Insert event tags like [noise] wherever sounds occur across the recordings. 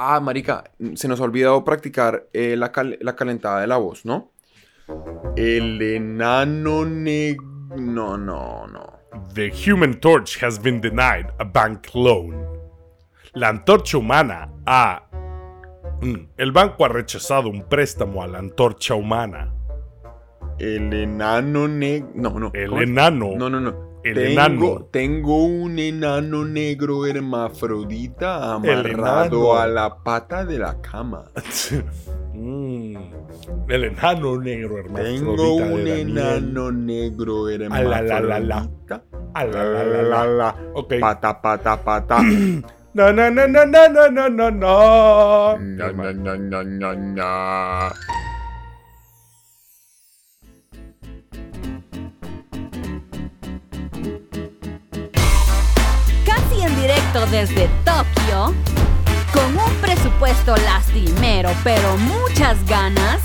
Ah, marica, se nos ha olvidado practicar eh, la, cal- la calentada de la voz, ¿no? El enano negro... No, no, no. The Human Torch has been denied a bank loan. La antorcha humana ha... Mm, El banco ha rechazado un préstamo a la antorcha humana. El enano negro... No, no. El enano. No, no, no. El tengo, enano. Tengo un enano negro hermafrodita amarrado a la pata de la cama. [laughs] Mm, El enano negro hermafrodita Tengo un enano negro A la, la, la, la. hermafrodita. A la, la, la, la. la. Ok. Pata, pata, pata. [clears throat] No, no, no, no, no, no, no, no, no. Na, na, na. Desde Tokio, con un presupuesto lastimero pero muchas ganas.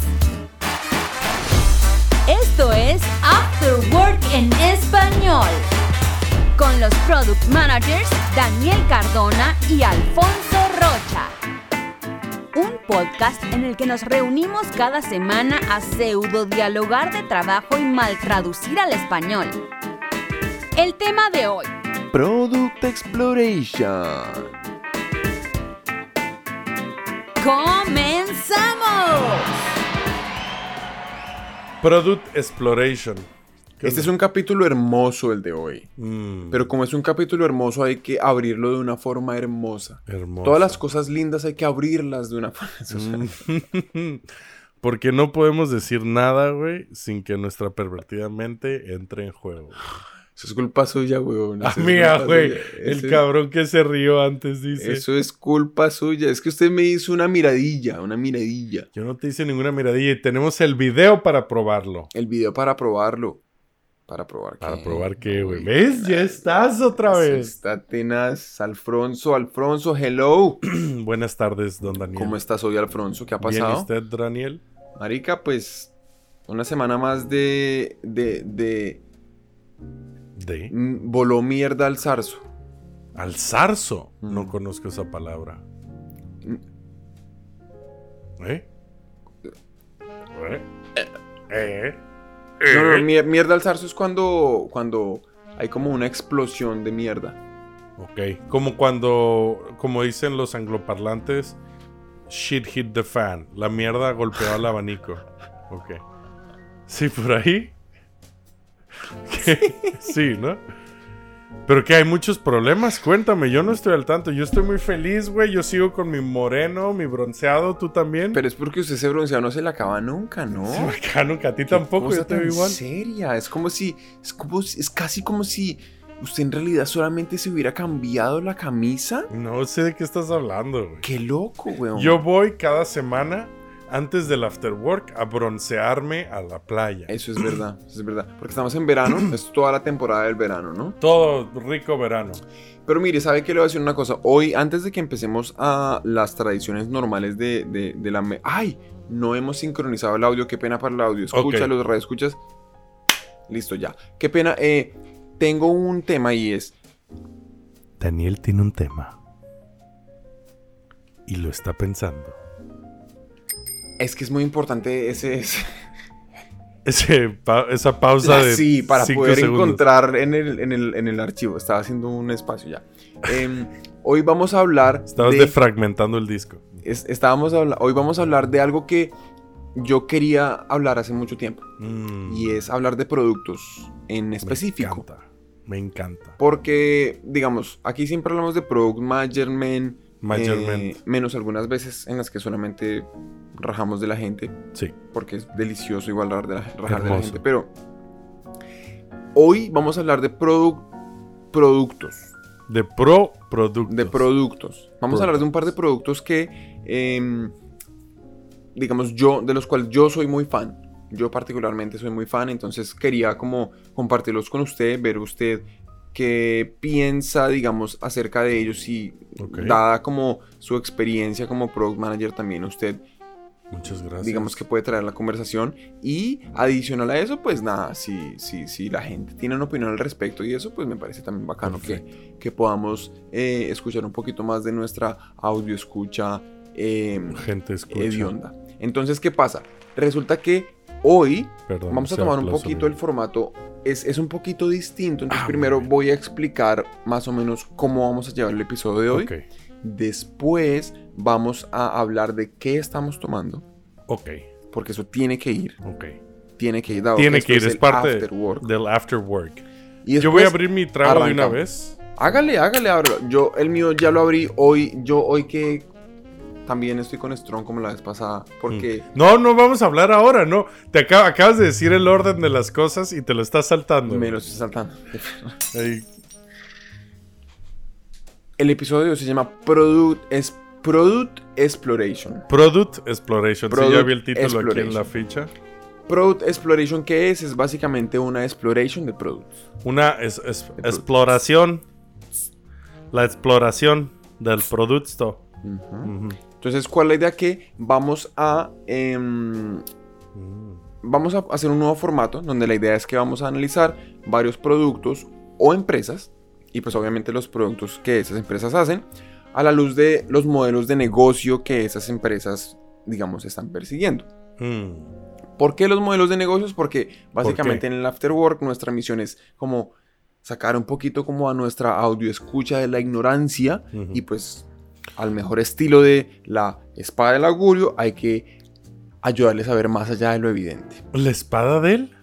Esto es After Work en español, con los product managers Daniel Cardona y Alfonso Rocha. Un podcast en el que nos reunimos cada semana a pseudo dialogar de trabajo y mal traducir al español. El tema de hoy. Product Exploration. ¡Comenzamos! Product Exploration. ¿Qué Este es un capítulo hermoso el de hoy. Mm, Pero como es un capítulo hermoso hay que abrirlo de una forma hermosa. hermoso. Todas las cosas lindas hay que abrirlas de una forma. [laughs] Mm. [laughs] Porque no podemos decir nada, güey, sin que nuestra pervertida mente entre en juego. Eso es culpa suya, weón. Amiga, culpa güey, el cabrón que se rió antes dice. Eso es culpa suya. Es que usted me hizo una miradilla, una miradilla. Yo no te hice ninguna miradilla y tenemos el video para probarlo. El video para probarlo. Para probar Para qué? probar qué, güey. ¿Ves? Ya estás otra vez. Está tenaz. Alfonso, Alfonso, hello. [clears throat] Buenas tardes, don Daniel. ¿Cómo estás hoy, Alfonso? ¿Qué ha ¿Bien pasado? usted, Daniel? Marica, pues una semana más de, de, de De. mm, voló mierda al zarzo. Al zarzo. No Mm. conozco esa palabra. Mm. ¿Eh? ¿Eh? ¿Eh? No, no, ¿Eh? mier- mierda al zarzo es cuando, cuando hay como una explosión de mierda. Ok. Como cuando, como dicen los angloparlantes, shit hit the fan. La mierda golpeó al abanico. Ok. Sí, por ahí. [laughs] Sí, ¿no? Pero que hay muchos problemas, cuéntame, yo no estoy al tanto, yo estoy muy feliz, güey, yo sigo con mi moreno, mi bronceado, tú también. Pero es porque usted ese bronceado no se le acaba nunca, ¿no? Sí, bacano, que a ti tampoco, cosa yo te veo igual. seria. Es como si, es como, si- es casi como si usted en realidad solamente se hubiera cambiado la camisa. No sé de qué estás hablando, güey. Qué loco, weón. Yo voy cada semana antes del after work a broncearme a la playa. Eso es verdad, eso es verdad. Porque estamos en verano, [clears throat] es toda la temporada del verano, ¿no? Todo rico verano. Pero mire, ¿sabe qué le voy a decir una cosa? Hoy, antes de que empecemos a las tradiciones normales de, de, de la... ¡Ay! No hemos sincronizado el audio, qué pena para el audio. Escucha, los escuchas. Listo, ya. Qué pena. Eh, tengo un tema y es... Daniel tiene un tema. Y lo está pensando. Es que es muy importante ese... ese- Ese pa- esa pausa de. sí, para cinco poder segundos. encontrar en el, en, el, en el archivo. Estaba haciendo un espacio ya. Em, hoy vamos a hablar... Estabas de- defragmentando el disco. es- estábamos habla- hoy vamos a hablar de algo que yo quería hablar hace mucho tiempo. Mm, Y es hablar de productos en me específico. encanta. Me encanta. Porque, digamos, aquí siempre hablamos de product management. Measurement. eh, menos algunas veces en las que solamente rajamos de la gente. Sí. Porque es delicioso igual rajar de la, rajar de la gente. Pero hoy vamos a hablar de product, productos. De pro productos. De productos. Vamos a hablar de un par de productos que, em, digamos, yo, de los cuales yo soy muy fan. Yo particularmente soy muy fan, entonces quería como compartirlos con usted, ver usted qué piensa, digamos, acerca de ellos y Ok. dada como su experiencia como product manager también usted, Muchas gracias. digamos que puede traer la conversación y adicional a eso, pues nada, si, si, si la gente tiene una opinión al respecto y eso, pues me parece también bacano que, que podamos eh, escuchar un poquito más de nuestra audio escucha eh, Gente escucha. hedionda. Entonces, ¿qué pasa? Resulta que hoy Perdón, vamos a tomar un poquito mío. el formato. Es, es un poquito distinto. Entonces, Ah, primero voy a explicar más o menos cómo vamos a llevar el episodio de hoy. Después vamos a hablar de qué estamos tomando. ok, Porque eso tiene que ir. ok. Tiene que ir. dado Tiene que ir, es el parte after work. del after work. Y Yo voy a abrir mi trago de una vez. Hágale, hágale, ábrelo. Yo, el mío ya lo abrí hoy. Yo hoy que también estoy con Strong como la vez pasada. Porque No, no vamos a hablar ahora, no. Te acab- acabas de decir el orden de las cosas y te lo estás saltando. me lo estoy saltando. [laughs] Ahí. El episodio se llama Product, es Product Exploration. Product Exploration. sí, ya Product vi el título aquí en la ficha. Product Exploration, ¿qué es? Es básicamente una exploration de productos. Una es- exploración. La exploración del producto. Ujú. Entonces, ¿cuál es la idea? Que vamos a... em, vamos a hacer un nuevo formato donde la idea es que vamos a analizar varios productos o empresas y pues obviamente los productos que esas empresas hacen a la luz de los modelos de negocio que esas empresas digamos están persiguiendo. Mm. ¿Por qué los modelos de negocios? Porque básicamente en el After Work nuestra misión es como sacar un poquito como a nuestra audio escucha de la ignorancia y pues al mejor estilo de la espada del augurio hay que ayudarles a ver más allá de lo evidente ¿La espada de él?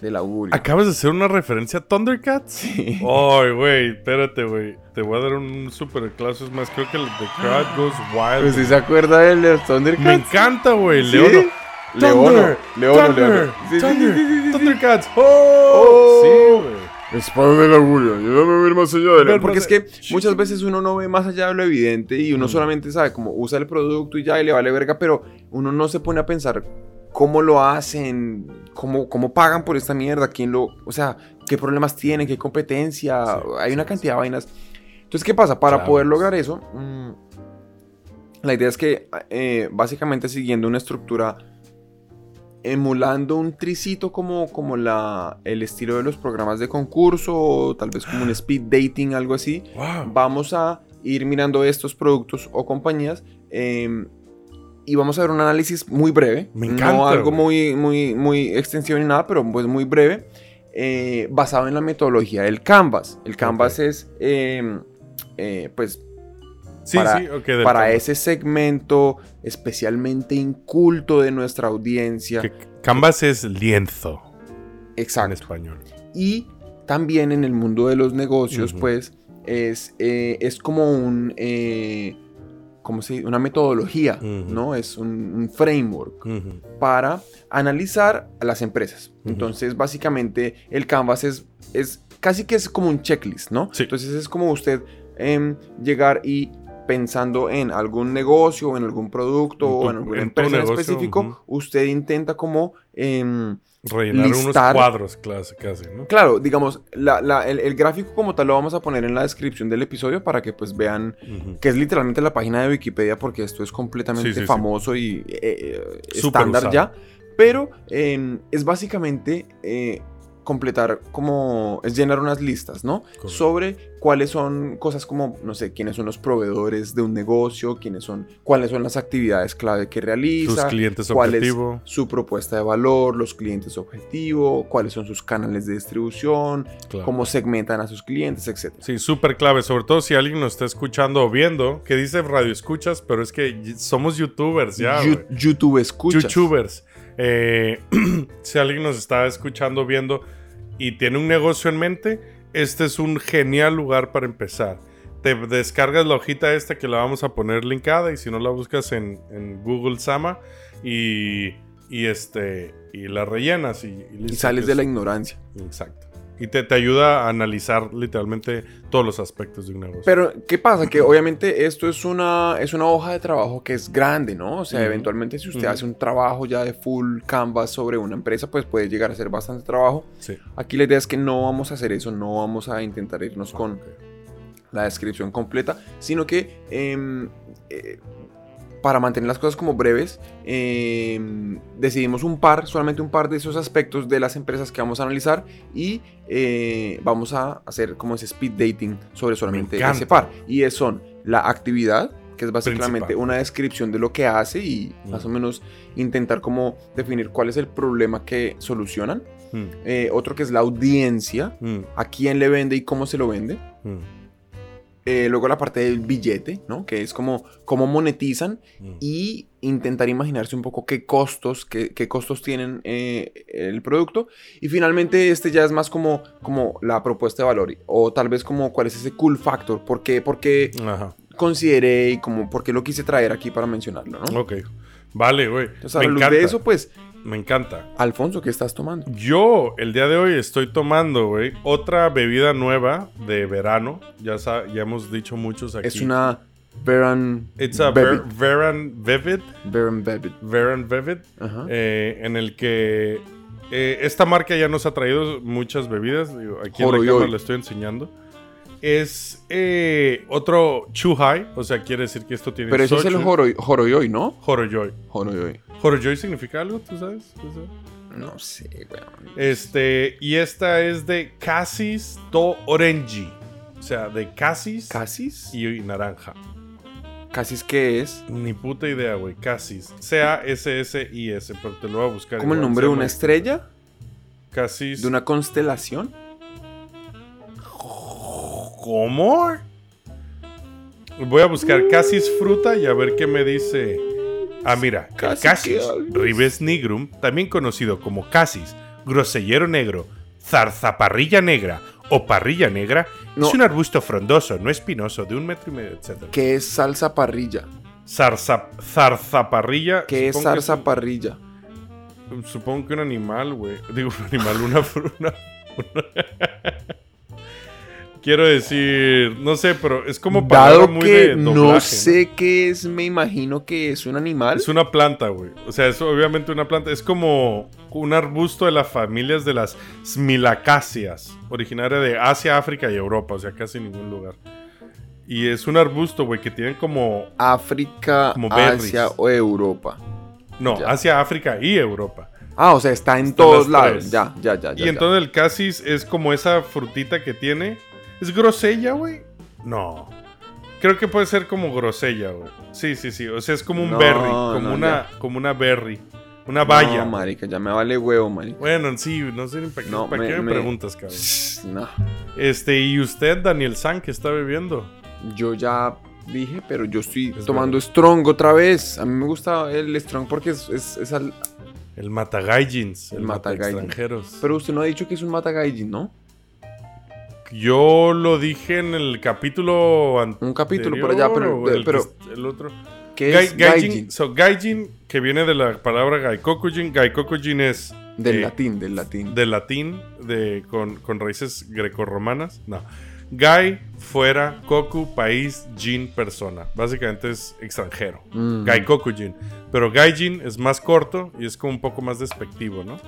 del augurio. ¿Acabas de hacer una referencia a Thundercats? Sí. Ay, güey, espérate, güey. Te voy a dar un super clase. Es más, creo que el The Crowd Goes Wild. Pues si se acuerda del de Thundercats. Me encanta, güey. ¿Sí? Leono. Leono. Leono, Thunder, Leono. Sí, sí, Thunder, sí, sí, sí. Thundercats. Oh. Oh, sí, güey. Espada del augurio. Ayúdame a ver más allá de Ver Porque es que muchas veces uno no ve más allá de lo evidente y uno Mm. solamente sabe cómo usa el producto y ya y le vale verga, pero uno no se pone a pensar cómo lo hacen, cómo, cómo pagan por esta mierda, quién lo, o sea, qué problemas tienen, qué competencia, Sí, hay una cantidad de vainas. Entonces, ¿qué pasa? Para Claro. poder lograr eso, mm, la idea es que eh, básicamente siguiendo una estructura emulando un tricito como, como la, el estilo de los programas de concurso, o tal vez como un speed dating, algo así, Wow. vamos a ir mirando estos productos o compañías eh, y vamos a ver un análisis muy breve. Me encanta, No algo muy, muy, muy extensivo ni nada, pero pues muy breve, eh, basado en la metodología del Canvas. El Canvas es, eh, eh, pues, Sí, para- sí, ok. del para ese segmento especialmente inculto de nuestra audiencia. Que Canvas es lienzo en Exacto. español. Y también en el mundo de los negocios, pues, es, eh, es como un... eh. Una metodología. ¿no? Es un, un framework para analizar a las empresas. Entonces, básicamente, el Canvas es, es casi que es como un checklist, ¿no? Sí. Entonces, es como usted em, llegar y pensando en algún negocio en algún producto tu- o en alguna en empresa en específico, usted intenta como... em, Rellenar Listar- unos cuadros clase, casi, ¿no? Claro, digamos, la- la- el, el gráfico como tal lo vamos a poner en la descripción del episodio para que pues vean que es literalmente la página de Wikipedia porque esto es completamente Sí, sí, sí. famoso y eh, eh, estándar usado. ya. Pero eh, es básicamente eh, completar como, es llenar unas listas, ¿no? Correcto. Sobre cuáles son cosas como, no sé, quiénes son los proveedores de un negocio, quiénes son, cuáles son las actividades clave que realiza, Sus clientes cuál es objetivo. su propuesta de valor, los clientes objetivo, cuáles son sus canales de distribución, Claro. cómo segmentan a sus clientes, etc. Sí, súper clave, sobre todo si alguien nos está escuchando o viendo, que dice radio escuchas, pero es que somos youtubers ya. YouTube escuchas. Youtubers. Eh, [clears throat] si alguien nos está escuchando, viendo y tiene un negocio en mente, este es un genial lugar para empezar. Te descargas la hojita esta que la vamos a poner linkada y si no la buscas en, en Google Sama y, y este y la rellenas y, y sales de la ignorancia. Exacto. Y te, te ayuda a analizar literalmente todos los aspectos de un negocio. Pero, ¿qué pasa? Que obviamente esto es una, es una hoja de trabajo que es grande, ¿no? O sea, Ujú. eventualmente si usted Ujú. hace un trabajo ya de full canvas sobre una empresa, pues puede llegar a ser bastante trabajo. sí. Aquí la idea es que no vamos a hacer eso, no vamos a intentar irnos con Ok. la descripción completa, sino que em, eh, para mantener las cosas como breves, em, decidimos un par, solamente un par de esos aspectos de las empresas que vamos a analizar y eh, vamos a hacer como ese speed dating sobre solamente ese par. Y es- son la actividad, que es básicamente Principal. una descripción de lo que hace y más o Mm. menos intentar como definir cuál es el problema que solucionan. Mm, Eh, otro que es la audiencia, mm, a quién le vende y cómo se lo vende. Eh, luego la parte del billete, ¿no? Que es como cómo monetizan mm. y intentar imaginarse un poco qué costos, qué, qué costos tienen eh, el producto. Y finalmente este ya es más como, como la propuesta de valor o tal vez como cuál es ese cool factor, por qué, por qué Ajá. consideré y como por qué lo quise traer aquí para mencionarlo, ¿no? Ok. Vale, güey. Entonces a Me encanta. de eso, pues, Me encanta. Alfonso, ¿qué estás tomando? Yo, el día de hoy, estoy tomando, güey, otra bebida nueva de verano. Ya, ya hemos dicho muchos aquí. Es una Veran It's a. Ver- Veran Vivid. Veran Bevid. Veran Vivid. Eh, en el que eh, esta marca ya nos ha traído muchas bebidas. digo, aquí en la cámara le estoy enseñando. Es eh, otro Chuhai, o sea, quiere decir que esto tiene Pero ese es el sochu. Joroyoy, ¿no? Horoyoy. Joroyoy. ¿Horoyoy significa algo? ¿Tú sabes? ¿Tú sabes? No sé, weón. Este, y esta es de Cassis to Orange. O sea, de Cassis ¿Casis? y, y naranja. ¿Casis qué es? Ni puta idea, güey. Cassis. C-A-S-S-I-S, pero te lo voy a buscar. ¿Como el nombre de una estrella? Cassis. ¿De una constelación? ¿Cómo? Voy a buscar Cassis fruta y a ver qué me dice. Ah, mira, Casi Cassis ribes nigrum, también conocido como Cassis, grosellero negro, zarzaparrilla negra o parrilla negra, No. es un arbusto frondoso, no espinoso, de un metro y medio, etc. ¿Qué es salsa parrilla? Zarza, zarzaparrilla. ¿Qué es supongo que salsa parrilla? un- Supongo que un animal, güey. Digo, un animal, una [laughs] fruta. Quiero decir, no sé, pero es como palabra Dado muy que de no doblaje, sé qué es, me imagino que es un animal. Es una planta, güey. O sea, es obviamente una planta. Es como un arbusto de las familias de las Smilacáceas, originaria de Asia, África y Europa, o sea, casi ningún lugar. Y es un arbusto, güey, que tienen como. África, Como. Asia o Europa. No, Ya. Asia, África y Europa. Ah, o sea, está en Están todos lados. tres. Ya, ya, ya. ya, y entonces el cassis es como esa frutita que tiene. ¿Es grosella, güey? No. Creo que puede ser como grosella, güey. Sí, sí, sí. O sea, es como un No, berry. Como, no, una, como una berry. Una valla. No, marica, ya me vale huevo, marica. Bueno, sí, no sé ni para qué, No, para me- qué me, me- preguntas, cabrón. No, Este, ¿y usted, Daniel San, que está bebiendo? yo ya dije, pero yo estoy Es tomando Strong otra vez. A mí me gusta el Strong porque es, es, es al- El Matagaijins, el, El Mata extranjeros. Pero usted no ha dicho que es un Matagaijin, ¿no? Yo lo dije en el capítulo anterior. Un capítulo por allá, pero- el, pero- otro. ¿Qué Gai- es gaijin, Gaijin? so, gaijin, que viene de la palabra gaikokujin. Gaikokujin es Del eh, latín, del latín. del latín de, con, con raíces grecorromanas. No. Gai, fuera, koku, país, jin, persona. Básicamente es extranjero. Mm. Gaikokujin. Pero gaijin es más corto y es como un poco más despectivo, ¿no?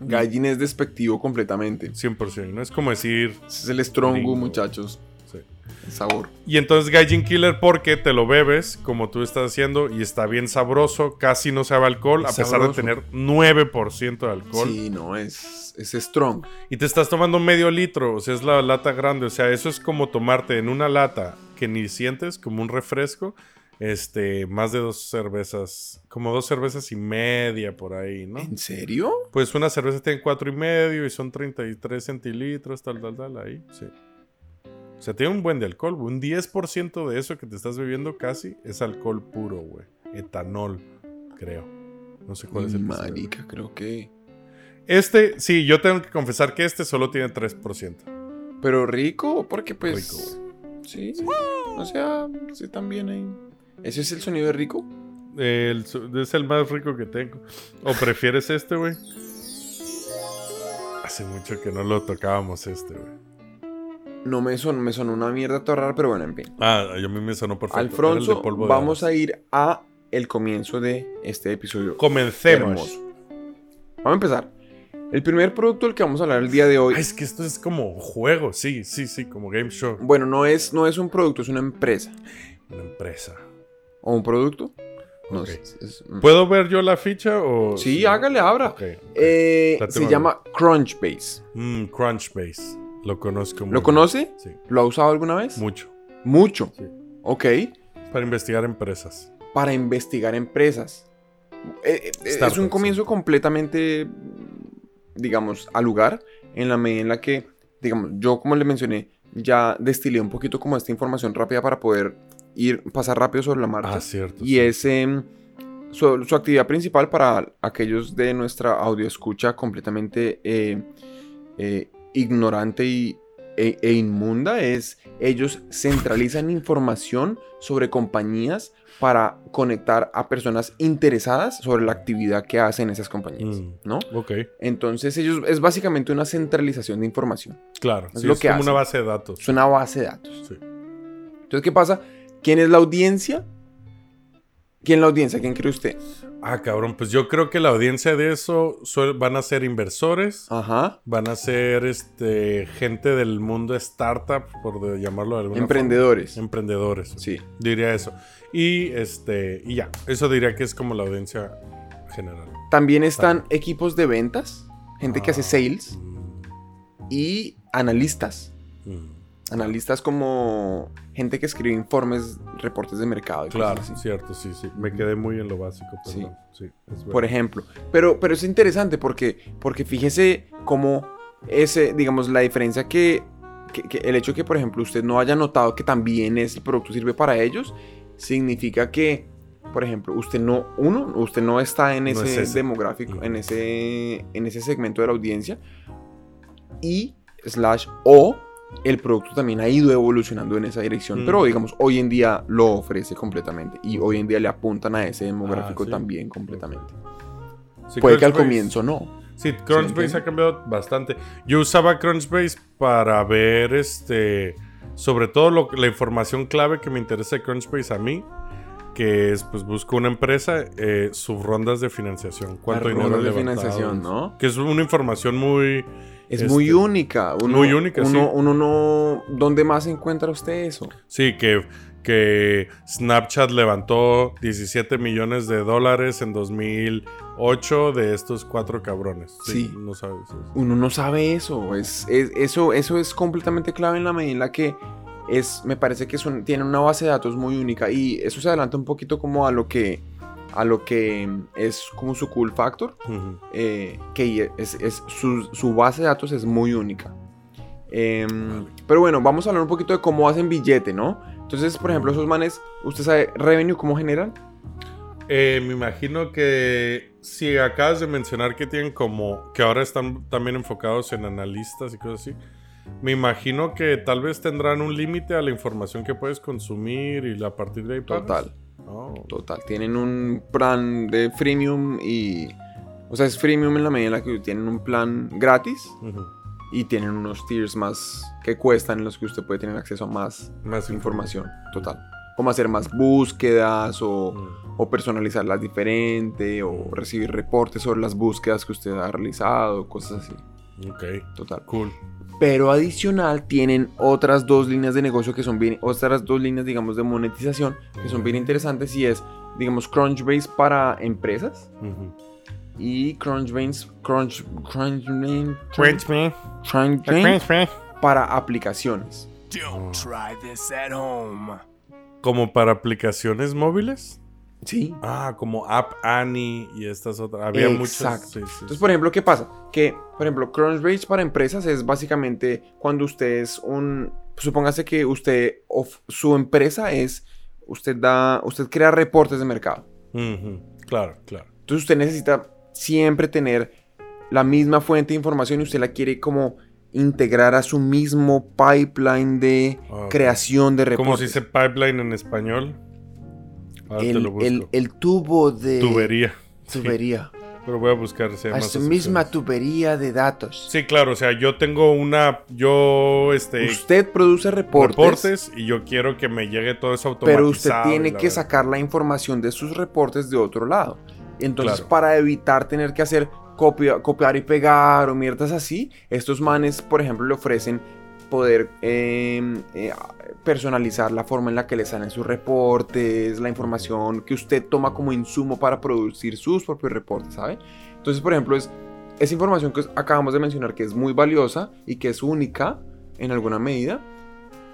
Gaijin es despectivo completamente. 100%, ¿no? Es como decir... Es el Strongu, muchachos. sí. El sabor. Y entonces Gaijin Killer porque te lo bebes, como tú estás haciendo, y está bien sabroso, casi no sabe alcohol, Es a pesar sabroso. de tener 9% de alcohol. Sí, no, es, es Strong. Y te estás tomando medio litro, o sea, es la lata grande. O sea, eso es como tomarte en una lata que ni sientes, como un refresco, este, más de dos cervezas, como dos cervezas y media por ahí, ¿no? ¿En serio? Pues una cerveza tiene cuatro y medio y son 33 centilitros, tal, tal, tal, ahí, sí. O sea, tiene un buen de alcohol, güey. Un 10% de eso que te estás bebiendo casi es alcohol puro, güey. Etanol, creo. No sé cuál es el. Marica, creo que. Este, sí, yo tengo que confesar que este solo tiene 3%. Pero rico, porque pues. Rico. Sí. O sea, sí, también ahí. ¿Ese es el sonido de rico? El es el más rico que tengo. ¿O prefieres este, güey? Hace mucho que no lo tocábamos este, güey. No me sonó, me sonó una mierda toda rara, pero bueno, en fin. Ah, a mí me sonó perfecto. Alfonso, vamos a ir a el comienzo de este episodio. Comencemos. Hermoso. Vamos a empezar. El primer producto del que vamos a hablar el día de hoy. Ah, es que esto es como juego, sí, sí, sí, como game show. Bueno, no es, no es un producto, es una empresa. Una empresa. ¿O un producto? No Ok. es- es- ¿Puedo ver yo la ficha o...? Sí, hágale, abra. Eh, se llama Crunchbase. Mm, Crunchbase. Lo conozco muy ¿Lo bien. conoce? Sí, ¿Lo ha usado alguna vez? mucho. Mucho. Sí. Ok. Para investigar empresas. para investigar empresas. Eh, eh, es un sí. comienzo completamente, digamos, al lugar, en la medida en la que, digamos, yo como le mencioné, ya destilé un poquito como esta información rápida para poder ir, pasar rápido sobre la marcha. Ah, cierto. Y sí. es em, su, su actividad principal para aquellos de nuestra audio escucha completamente eh, eh, ignorante y, e, e inmunda es ellos centralizan información sobre compañías para conectar a personas interesadas sobre la actividad que hacen esas compañías, Mm. ¿no? Ok, Entonces ellos es básicamente una centralización de información. claro. Es sí, lo es que como hacen. una base de datos. Es una base de datos. Sí. Entonces, ¿qué pasa? ¿Quién es la audiencia? ¿Quién es la audiencia? ¿Quién cree usted? Ah, cabrón, pues yo creo que la audiencia de eso suel- van a ser inversores, Ajá. van a ser este gente del mundo startup, por de- llamarlo de alguna Emprendedores. forma. Emprendedores. Sí. Diría eso. Y este, y ya. Eso diría que es como la audiencia general. También están equipos de ventas, gente que hace Ah, sales mm, y analistas. mm. Analistas como gente que escribe informes, reportes de mercado. y Claro, cosas así. cierto, sí, sí. Me quedé muy en lo básico, Sí. perdón. Sí, es verdad. Por ejemplo. Pero, pero es interesante porque, porque fíjese cómo ese, digamos, la diferencia que, que- que el hecho que, por ejemplo, usted no haya notado que también ese producto sirve para ellos, significa que, por ejemplo, usted no, uno, usted no está en No ese es ese. demográfico, en, ese, en ese segmento de la audiencia, y slash o el producto también ha ido evolucionando en esa dirección, Mm. pero digamos, hoy en día lo ofrece completamente y hoy en día le apuntan a ese demográfico Ah, sí. también completamente. Sí, Puede que al comienzo no. Sí, Crunchbase entiende? ha cambiado bastante. Yo usaba Crunchbase para ver este. Sobre todo lo- la información clave que me interesa de Crunchbase a mí. Que es, pues busco una empresa, eh, sus rondas de financiación. ¿Cuánto dinero de financiación, ¿no? Que es una información muy. Es Este, muy única. Uno, muy única, uno, sí. Uno no... ¿Dónde más encuentra usted eso? Sí, que, que Snapchat levantó 17 millones de dólares en 2008 de estos cuatro cabrones. Sí. No sabes eso. Uno no sabe eso. Es, es- eso, eso es completamente clave en la medida en la que es, me parece que son, tiene una base de datos muy única. Y eso se adelanta un poquito como a lo que, a lo que es como su cool factor. Eh, que es, es- su, su base de datos es muy única. Em, Vale. Pero bueno, vamos a hablar un poquito de cómo hacen billete, ¿no? Entonces, por ejemplo, esos manes, ¿usted sabe revenue cómo generan? Eh, me imagino que si acabas de mencionar que tienen como que ahora están también enfocados en analistas y cosas así, me imagino que tal vez tendrán un límite a la información que puedes consumir y a partir de ahí pagas. Total, Oh, total. Tienen un plan de freemium y... O sea, es freemium en la medida en la que tienen un plan gratis y tienen unos tiers más que cuestan en los que usted puede tener acceso a más Más información. Total. Como hacer más búsquedas o... Mm. o personalizarlas diferente, o recibir reportes sobre las búsquedas que usted ha realizado, cosas así. Ok, Total. cool. Pero adicional tienen otras dos líneas de negocio que son bien, otras dos líneas, digamos, de monetización que son bien interesantes y es, digamos, Crunchbase para empresas y Crunchbase, Crunch, Crunchbase, Crunchbase. Crunchbase para aplicaciones. Don't try this at home. Como para aplicaciones móviles. Sí. Ah, como App Annie y estas otras. Había muchas. Exacto. sí, sí, Entonces, por ejemplo, ¿qué pasa? Que, por ejemplo, Crunchbase para empresas es básicamente cuando usted es un... Supóngase que usted, of- su empresa es, usted da, usted crea reportes de mercado. Claro, claro. Entonces usted necesita siempre tener la misma fuente de información y usted la quiere como integrar a su mismo pipeline de creación de reportes. ¿Cómo se dice pipeline en español? El, el- el tubo de... Tubería. Sí, Tubería. pero voy a buscar. A su misma tubería de datos. Sí, claro. O sea, yo tengo una. Yo, este. Usted produce reportes, reportes y yo quiero que me llegue todo eso automatizado. pero usted tiene que verdad. sacar la información de sus reportes de otro lado. Entonces, Claro. para evitar tener que hacer copia, copiar y pegar o mierdas así, estos manes, por ejemplo, le ofrecen poder eh, eh, personalizar la forma en la que le salen sus reportes, la información que usted toma como insumo para producir sus propios reportes, ¿sabe? Entonces, por ejemplo, es esa información que acabamos de mencionar que es muy valiosa y que es única en alguna medida,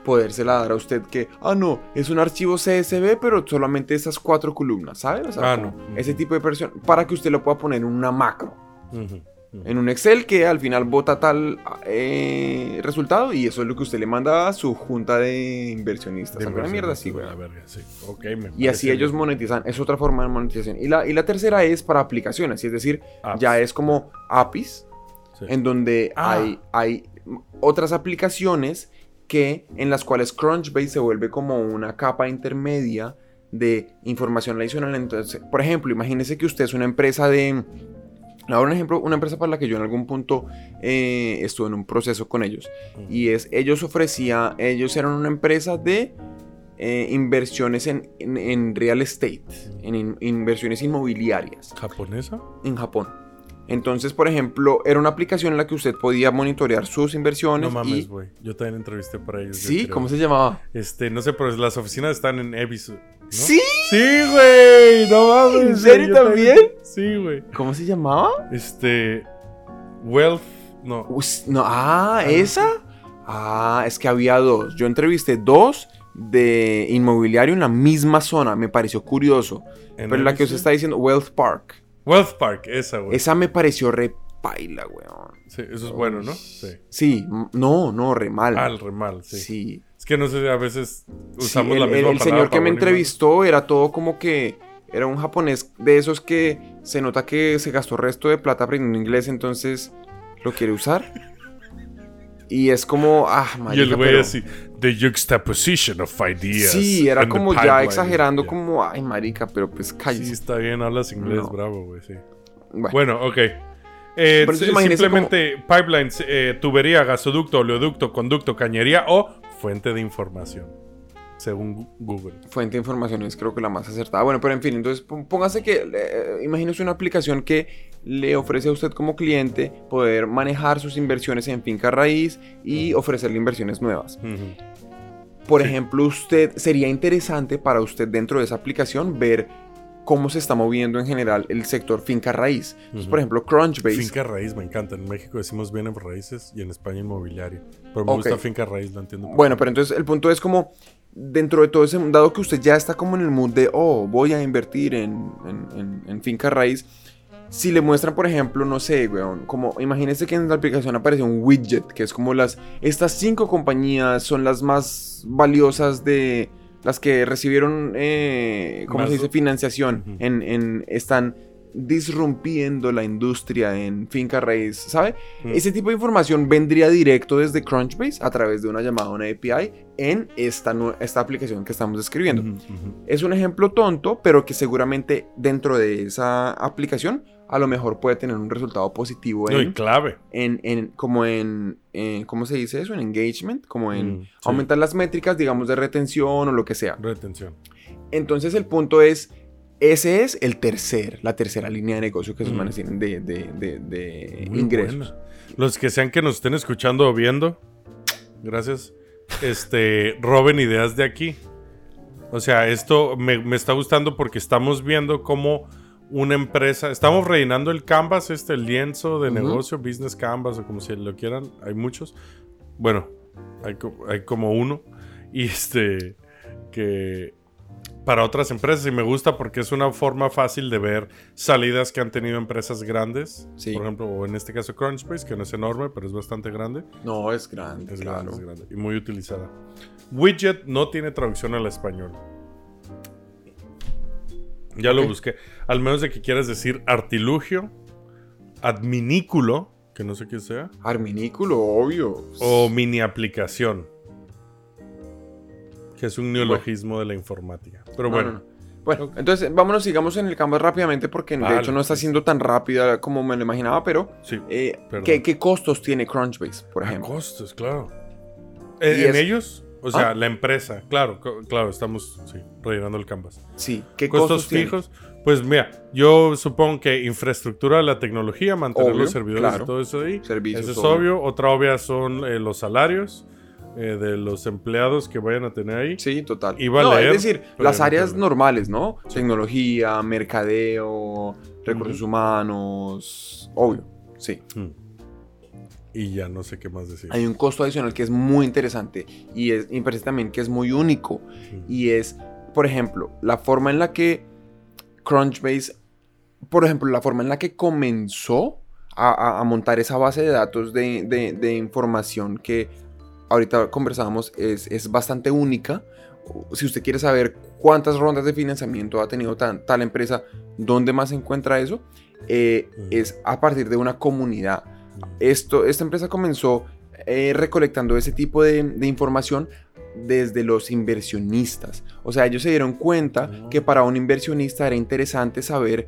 podérsela dar a usted que, ah, no, es un archivo CSV, pero solamente esas cuatro columnas, ¿sabe? O sea, Ah, no. Ese tipo de versión, para que usted lo pueda poner en una macro, Ujú, ujú. En un Excel que al final bota tal eh, resultado y eso es lo que usted le manda a su junta de inversionistas. De alguna mierda así, güey. sí. Ok, me Y así ellos monetizan. Es otra forma de monetización. Y la, y la tercera es para aplicaciones. Es decir, Apps. ya es como APIs, Sí. en donde Ah. hay, hay otras aplicaciones que, en las cuales Crunchbase se vuelve como una capa intermedia de información adicional. Entonces, por ejemplo, imagínese que usted es una empresa de... Ahora un ejemplo, una empresa para la que yo en algún punto eh, estuve en un proceso con ellos. Y es, ellos ofrecían, ellos eran una empresa de eh, inversiones en, en- en real estate, en in- inversiones inmobiliarias ¿Japonesa? en Japón. Entonces, por ejemplo, era una aplicación en la que usted podía monitorear sus inversiones. No mames, y... güey. Yo también entrevisté para ellos. Sí. ¿cómo se llamaba? Este, no sé, pero las oficinas están en Ebisu. ¿no? Sí, Sí, güey. No mames. ¿En serio también? Sí, güey. ¿cómo se llamaba? Este. Wealth. No. Us- no, ah, esa. Ah, es que había dos. Yo entrevisté dos de inmobiliario en la misma zona. Me pareció curioso. Pero la que usted está diciendo, Wealth Park. Wealth Park, esa, güey. Esa me pareció re paila, weón. Sí, eso es bueno, ¿no? Sí. Sí, no, no, re mal. Al remal, sí. sí. Es que no sé, a veces Sí, usamos el, la el- misma el palabra señor que me y entrevistó era todo como que era un japonés de esos que se nota que se gastó resto de plata aprendiendo inglés, entonces lo quiere usar. [laughs] Y es como, ah, Y marica, el güey pero- así, the juxtaposition of ideas. Sí, era como ya pipeline". exagerando, como, ay, marica, pero pues Sí, cállese. está bien, hablas inglés, No. bravo, güey, sí. Bueno, Bueno, ok. Eh, simplemente pipelines, eh, tubería, gasoducto, oleoducto, conducto, cañería o fuente de información, según Google. fuente de información es creo que la más acertada. Bueno, pero en fin, entonces pó- póngase que, eh, imagínese una aplicación que le ofrece a usted como cliente poder manejar sus inversiones en finca raíz y ofrecerle inversiones nuevas. Por Sí. ejemplo, usted sería interesante para usted dentro de esa aplicación ver cómo se está moviendo en general el sector finca raíz. Entonces, por ejemplo, Crunchbase. Finca raíz, me encanta. En México decimos bienes raíces y en España inmobiliario. Pero me gusta finca raíz, lo entiendo. Bueno, pero entonces el punto es como dentro de todo ese dado que usted ya está como en el mood de, oh, voy a invertir en, en- en- en finca raíz. Si le muestran, por ejemplo, no sé, weón, como imagínese que en la aplicación aparece un widget, que es como las, estas cinco compañías son las más valiosas de las que recibieron, eh, ¿cómo Más- se dice? Financiación, en, en- están disrumpiendo la industria en finca raíz, ¿sabe? Mm. Ese tipo de información vendría directo desde Crunchbase a través de una llamada, una API, en esta, esta aplicación que estamos describiendo. Es un ejemplo tonto, pero que seguramente dentro de esa aplicación a lo mejor puede tener un resultado positivo No, en, clave. en, en- como en, en- ¿cómo se dice eso? En engagement, como en Mm, sí. aumentar las métricas, digamos, de retención o lo que sea. Retención. Entonces el punto es, ese es el tercer, la tercera línea de negocio que esos Mm. manes tienen de, de- de- ingresos. buena. Los que sean que nos estén escuchando o viendo, gracias. Este, roben ideas de aquí. O sea, esto me, me está gustando porque estamos viendo cómo una empresa, estamos rellenando el canvas, este el lienzo de Ujú. negocio, business canvas o como si lo quieran, hay muchos. Bueno, hay, hay como uno. Y este, que para otras empresas y me gusta porque es una forma fácil de ver salidas que han tenido empresas grandes. Sí. Por ejemplo, o en este caso Crunchbase, que no es enorme, pero es bastante grande. No, es grande, Es claro. grande, es grande y muy utilizada. Widget no tiene traducción al español. Ya lo busqué. Al menos de que quieras decir artilugio, adminículo, que no sé qué sea, Arminículo, obvio. o mini aplicación, que es un neologismo de la informática. Pero No, bueno, no, no. Bueno, entonces vámonos, sigamos en el Canvas rápidamente porque de hecho no está siendo tan rápida como me lo imaginaba, pero sí. eh. ¿qué, qué costos tiene Crunchbase, por A ejemplo? costos, claro. ¿En, Y en ellos? O sea, Ah. la empresa, claro, claro, estamos sí, rellenando el canvas. Sí, ¿qué costos, tiene? fijos. Pues mira, yo supongo que infraestructura la tecnología, mantener Obvio, los servidores claro. y todo eso ahí. Servicios, Eso es obvio. obvio. Otra obvia son eh, los salarios eh, de los empleados que vayan a tener ahí. Sí, total. Iba a no, leer, es decir, las no áreas normales, ¿no? Tecnología, mercadeo, recursos humanos, obvio, sí. Mm. Y ya no sé qué más decir. hay un costo adicional que es muy interesante y es me parece también que es muy único y es, por ejemplo, la forma en la que Crunchbase, por ejemplo, la forma en la que comenzó a, a- a montar esa base de datos de, de- de información que ahorita conversábamos es, es bastante única. Si usted quiere saber cuántas rondas de financiamiento ha tenido tan- tal empresa, dónde más se encuentra eso, eh, es a partir de una comunidad esto, esta empresa comenzó eh, recolectando ese tipo de, de información desde los inversionistas. O sea, ellos se dieron cuenta Ah. que para un inversionista era interesante saber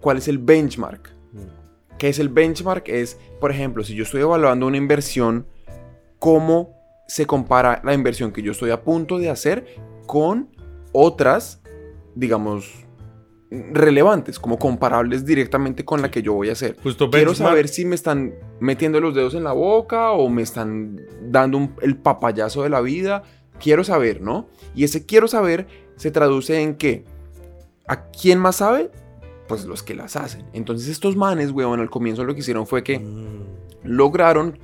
cuál es el benchmark. Mm. ¿Qué es el benchmark? Es, por ejemplo, si yo estoy evaluando una inversión, cómo se compara la inversión que yo estoy a punto de hacer con otras, digamos, relevantes, como comparables directamente con la que yo voy a hacer. Justo Quiero benchmark- saber si me están metiendo los dedos en la boca o me están dando un- el papayazo de la vida. Quiero saber, ¿no? Y ese quiero saber se traduce en que ¿a quién más sabe? Pues los que las hacen. Entonces estos manes, weón, al comienzo lo que hicieron fue que Mm. lograron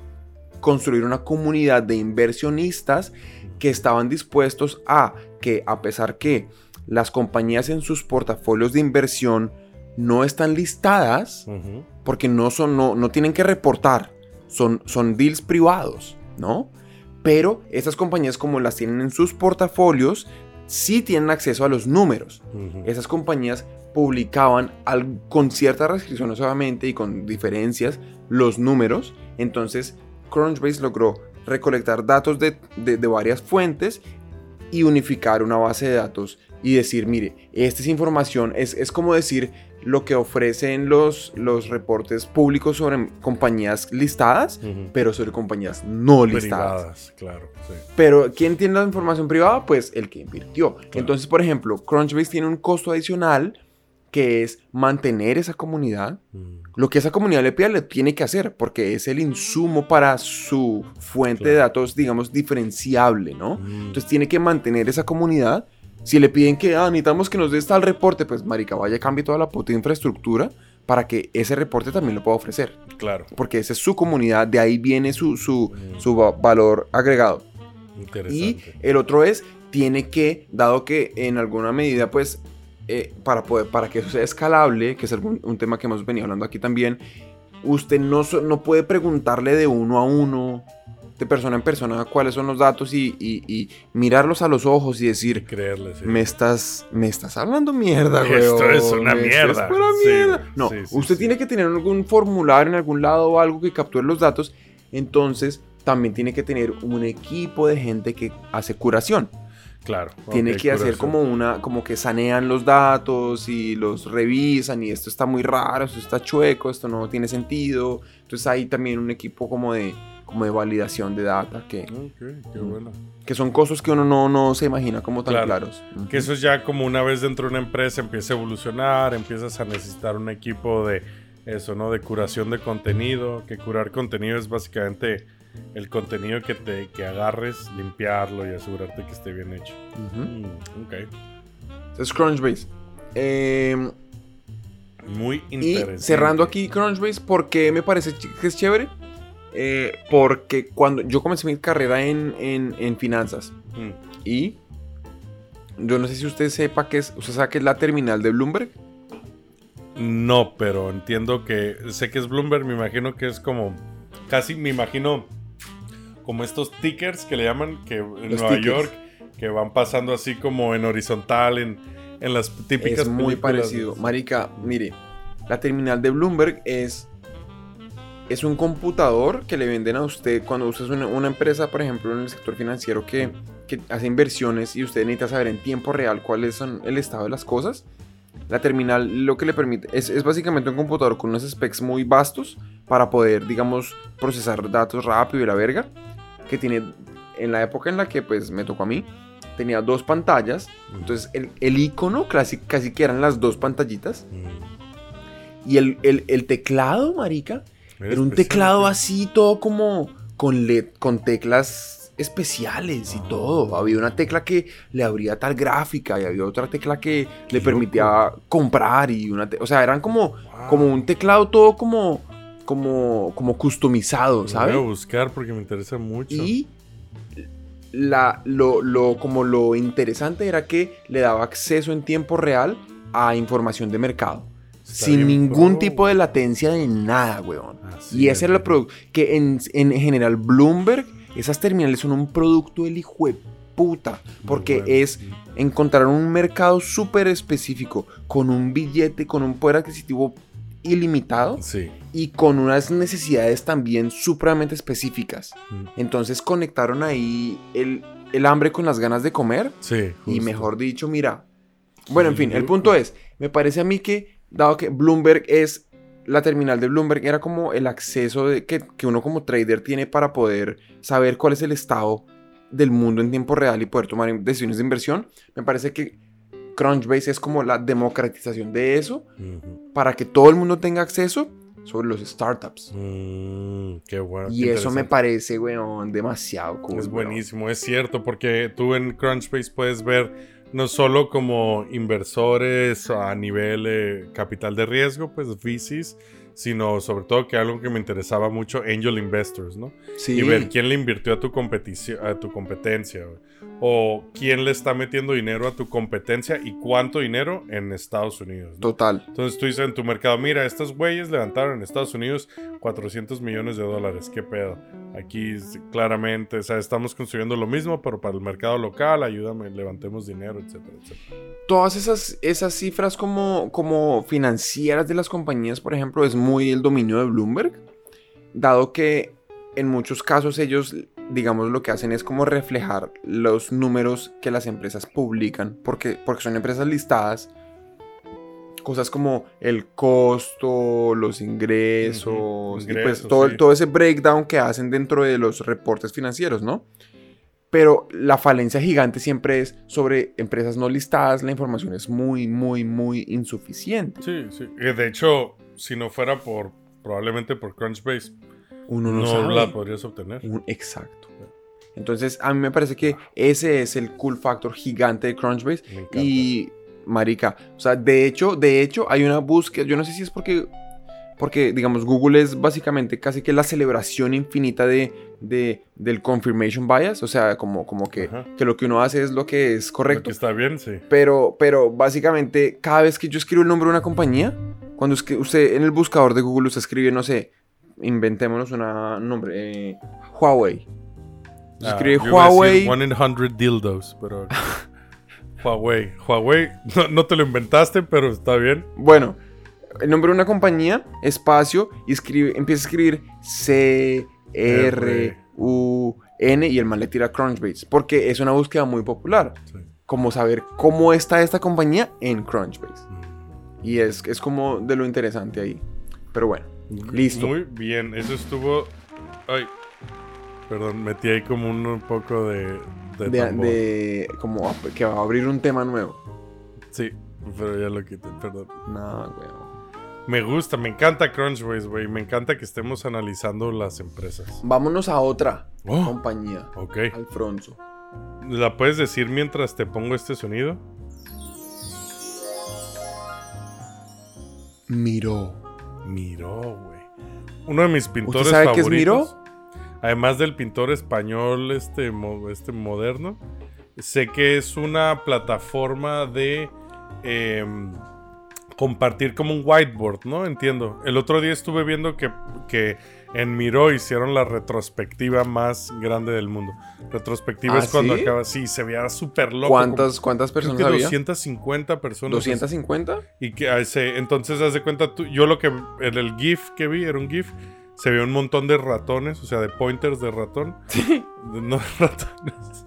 construir una comunidad de inversionistas que estaban dispuestos a que a pesar que las compañías en sus portafolios de inversión no están listadas, porque no son no, no tienen que reportar, son, son deals privados, ¿no? Pero estas compañías como las tienen en sus portafolios, sí tienen acceso a los números. Esas compañías publicaban al- con ciertas restricciones obviamente y con diferencias los números. Entonces Crunchbase logró recolectar datos de, de- de varias fuentes y unificar una base de datos y decir, mire, esta es información, es, es como decir lo que ofrecen los, los reportes públicos sobre compañías listadas, Ujú. pero sobre compañías no listadas. Privadas, claro. sí. Pero ¿quién tiene la información privada? Pues el que invirtió. Entonces, por ejemplo, Crunchbase tiene un costo adicional que es mantener esa comunidad. Mm. Lo que esa comunidad le pida, le tiene que hacer, porque es el insumo para su fuente de Claro. datos, digamos, diferenciable, ¿no? Mm. Entonces tiene que mantener esa comunidad. Si le piden que ah, necesitamos que nos des tal reporte, pues marica, vaya, cambie toda la puta infraestructura para que ese reporte también lo pueda ofrecer. Claro. Porque esa es su comunidad, de ahí viene su, su, Mm. su va- valor agregado. Y Interesante. el otro es, tiene que, dado que en alguna medida, pues, eh, para, poder, para que eso sea escalable, que es algún- un tema que hemos venido hablando aquí también, usted no, no puede preguntarle de uno a uno, de persona en persona, cuáles son los datos y, y- y mirarlos a los ojos y decir, creerle, sí. me estás, me estás hablando mierda, güey. Esto es una mierda. pura Sí, mierda. No, Sí, usted tiene que tener algún formulario en algún lado o algo que capture los datos. Entonces, también tiene que tener un equipo de gente que hace curación. Claro. Tiene que hacer como una, como que sanean los datos y los revisan y esto está muy raro, esto está chueco, esto no tiene sentido. Entonces hay también un equipo como de, como de validación de data que, qué bueno. que son cosas que uno no, no se imagina como tan Claro. claros. Que eso es ya como una vez dentro de una empresa empieza a evolucionar, empiezas a necesitar un equipo de eso, ¿no? De curación de contenido, que curar contenido es básicamente el contenido que te que agarres, limpiarlo y asegurarte que esté bien hecho. Ujú. Mm, ok. Es Crunchbase. Eh, Muy y interesante. cerrando aquí Crunchbase, ¿por qué me parece que es chévere? Eh, porque cuando yo comencé mi carrera en, en- en finanzas Mm, y yo no sé si usted sepa que es, usted sabe que es la terminal de Bloomberg. No, pero entiendo que sé que es Bloomberg, me imagino que es como casi me imagino como estos tickers que le llaman que en Los Nueva tickers. York que van pasando así como en horizontal en, en las típicas es muy películas. parecido. Marica, mire, la terminal de Bloomberg es, es un computador que le venden a usted cuando usted es una, una empresa, por ejemplo, en el sector financiero que, que hace inversiones y usted necesita saber en tiempo real cuál es son el estado de las cosas. La terminal lo que le permite es, es básicamente un computador con unos specs muy vastos para poder, digamos, procesar datos rápido y la verga. Que tiene, en la época en la que pues me tocó a mí, tenía dos pantallas. Entonces el, el icono casi, casi que eran las dos pantallitas. Mm, Y el, el- el teclado, marica, era era un teclado ¿sí? así todo como con LED, con teclas especiales y Ah. todo. Había una tecla que le abría tal gráfica y había otra tecla que le permitía comprar y una, o sea, eran como Wow. como un teclado todo como como, como customizado, ¿sabes? Voy a buscar porque me interesa mucho. Y la, lo, lo- como lo interesante era que le daba acceso en tiempo real a información de mercado. Sin ningún pro, tipo de latencia de nada, weón. Y es, ese era el producto. Que en, en general, Bloomberg, esas terminales son un producto del hijo de puta. Porque bueno. es encontrar un mercado súper específico, con un billete, con un poder adquisitivo ilimitado Sí. y con unas necesidades también supremamente específicas. Mm. Entonces conectaron ahí el, el hambre con las ganas de comer. Sí. Y mejor dicho, mira. Bueno, en fin, el punto es, me parece a mí que, dado que Bloomberg es, la terminal de Bloomberg era como el acceso de, que, que uno como trader tiene para poder saber cuál es el estado del mundo en tiempo real y poder tomar decisiones de inversión. Me parece que Crunchbase es como la democratización de eso Ujú. para que todo el mundo tenga acceso sobre los startups. Mm, qué bueno. Y qué eso me parece, weón, demasiado cool. Es weón. buenísimo, es cierto, porque tú en Crunchbase puedes ver no solo como inversores a nivel eh, capital de riesgo, pues VCs, sino sobre todo que algo que me interesaba mucho, angel investors, ¿no? Sí. Y ver quién le invirtió a tu, competición, a tu competencia, güey. o quién le está metiendo dinero a tu competencia y cuánto dinero en Estados Unidos. ¿no? Total. Entonces tú dices en tu mercado, mira, estos güeyes levantaron en Estados Unidos 400 millones de dólares, qué pedo. Aquí claramente, o sea, estamos construyendo lo mismo, pero para el mercado local, ayúdame, levantemos dinero, etcétera, etcétera. todas esas, esas cifras como, como financieras de las compañías, por ejemplo, es muy el dominio de Bloomberg, dado que en muchos casos ellos, digamos, lo que hacen es como reflejar los números que las empresas publican, porque, porque son empresas listadas. Cosas como el costo, los ingresos, y pues todo, sí. todo ese breakdown que hacen dentro de los reportes financieros, ¿no? Pero la falencia gigante siempre es sobre empresas no listadas, la información es muy, muy, muy insuficiente. Sí, sí. Eh, De hecho, si no fuera por, probablemente por Crunchbase, Uno no, no, sabe. la podrías obtener. Un- exacto. Entonces, a mí me parece que ese es el cool factor gigante de Crunchbase. Y, marica, o sea, de hecho, de hecho, hay una búsqueda, yo no sé si es porque, porque digamos, Google es básicamente casi que la celebración infinita de, de- del confirmation bias, o sea, como, como que, que lo que uno hace es lo que es Lo correcto. que está bien, sí. Pero, pero básicamente, cada vez que yo escribo el nombre de una compañía, cuando es que usted en el buscador de Google usted escribe, no sé, inventémonos una- un nombre, eh, Huawei. Usted Ah, escribe Huawei. One in hundred dildos, pero... Huawei. Huawei, no, no te lo inventaste, pero está bien. Bueno, el nombre de una compañía, espacio, y escribe, empieza a escribir C, R, U, N, y el man le tira Crunchbase, porque es una búsqueda muy popular. Sí. Como saber cómo está esta compañía en Crunchbase. Mm. Y es, es como de lo interesante ahí. Pero bueno, listo. Muy bien, eso estuvo. Ay, perdón, metí ahí como un, poco de. de de, tambor. de- como que va a abrir un tema nuevo. Sí, pero ya lo quité, perdón. No, weón. Me gusta, me encanta Crunchbase, güey. Me encanta que estemos analizando las empresas. Vámonos a otra Oh. compañía. Ok. Alfonso. ¿La puedes decir mientras te pongo este sonido? Miró. Miró, güey. Uno de mis pintores sabe qué es favoritos. Además del pintor español este, este moderno. Sé que es una plataforma de em, compartir como un whiteboard, ¿no? Entiendo. El otro día estuve viendo que, que en Miro hicieron la retrospectiva más grande del mundo. Retrospectiva ¿Ah, es cuando sí? acaba. Sí, se veía súper loco. ¿Cuántas, cuántas Creo personas que había? 250 personas. ¿250? Y que ah, entonces haz de cuenta tú, yo lo que en el GIF que vi era un GIF, se ve un montón de ratones, o sea, de pointers de ratón, Sí. [laughs] de- no ratones.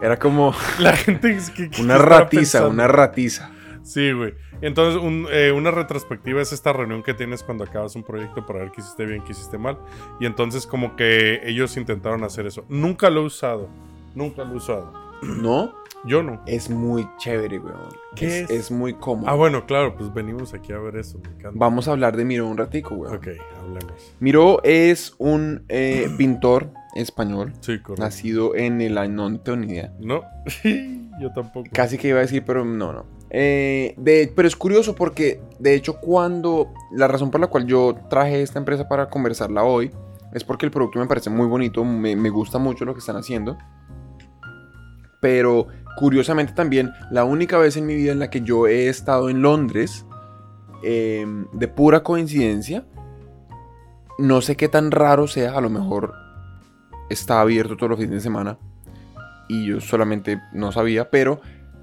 Era como La gente es que, una ratiza, pensando. una ratiza. Sí, güey. Entonces, un- eh, una retrospectiva es esta reunión que tienes cuando acabas un proyecto para ver qué hiciste bien, qué hiciste mal. Y entonces como que ellos intentaron hacer eso. Nunca lo he usado. Nunca lo he usado. ¿No? Yo no. Es muy chévere, weón. ¿Qué es, es? es muy cómodo. Ah, bueno, claro, pues venimos aquí a ver eso. Me encanta. Vamos a hablar de Miró un ratico, weón. Ok, hablemos. Miró es un eh, [clears throat] pintor español, Sí, correcto. nacido en el año, no. No, [laughs] yo tampoco. Casi que iba a decir, pero no, no. Eh, de- pero es curioso porque, de hecho, cuando la razón por la cual yo traje esta empresa para conversarla hoy es porque el producto me parece muy bonito, me, me gusta mucho lo que están haciendo. Pero curiosamente también, la única vez en mi vida en la que yo he estado en Londres, eh, de pura coincidencia, no sé qué tan raro sea, a lo mejor está abierto todos los fines de semana y yo solamente no sabía, pero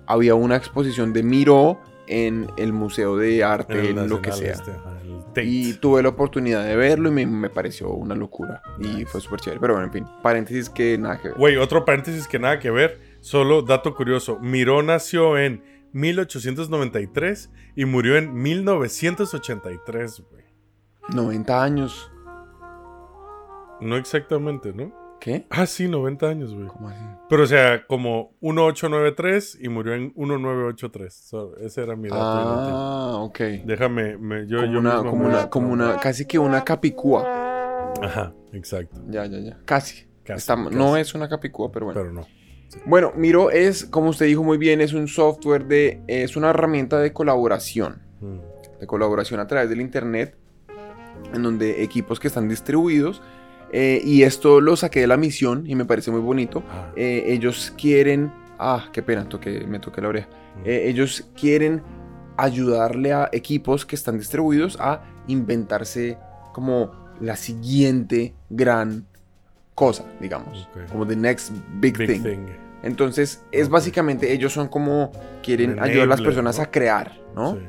había una exposición de Miro en el Museo de Arte, En lo que sea. este. Y tuve la oportunidad de verlo y me, me pareció una locura. Y fue súper chévere. Pero bueno, en fin, paréntesis que nada que ver. Güey, otro paréntesis que nada que ver. Solo dato curioso. Miró nació en 1893 y murió en 1983, güey. 90 años. No exactamente, ¿no? ¿Qué? Ah, sí, 90 años, güey. ¿Cómo así? Pero o sea, como 1893 y murió en 1983. So, ese era mi dato. Ah, ok. Déjame, me- yo, Como yo una, como una, como una, casi que una capicúa. Ajá, exacto. Ya, ya, ya. Casi. Casi, Está- casi. No es una capicúa, pero bueno. Pero no. Bueno, Miro es, como usted dijo muy bien, es un software de, es una herramienta de colaboración. Mm. de colaboración a través del internet, en donde equipos que están distribuidos, eh, y esto lo saqué de la misión y me parece muy bonito. Ah, eh, ellos quieren, ah, qué pena, toqué- me toqué la oreja. mm. Eh, ellos quieren ayudarle a equipos que están distribuidos a inventarse como la siguiente gran cosa, digamos, como the next big, Big thing. thing. Entonces, es básicamente, ellos son como quieren ayudar a las personas ¿no? a crear, ¿no? Sí.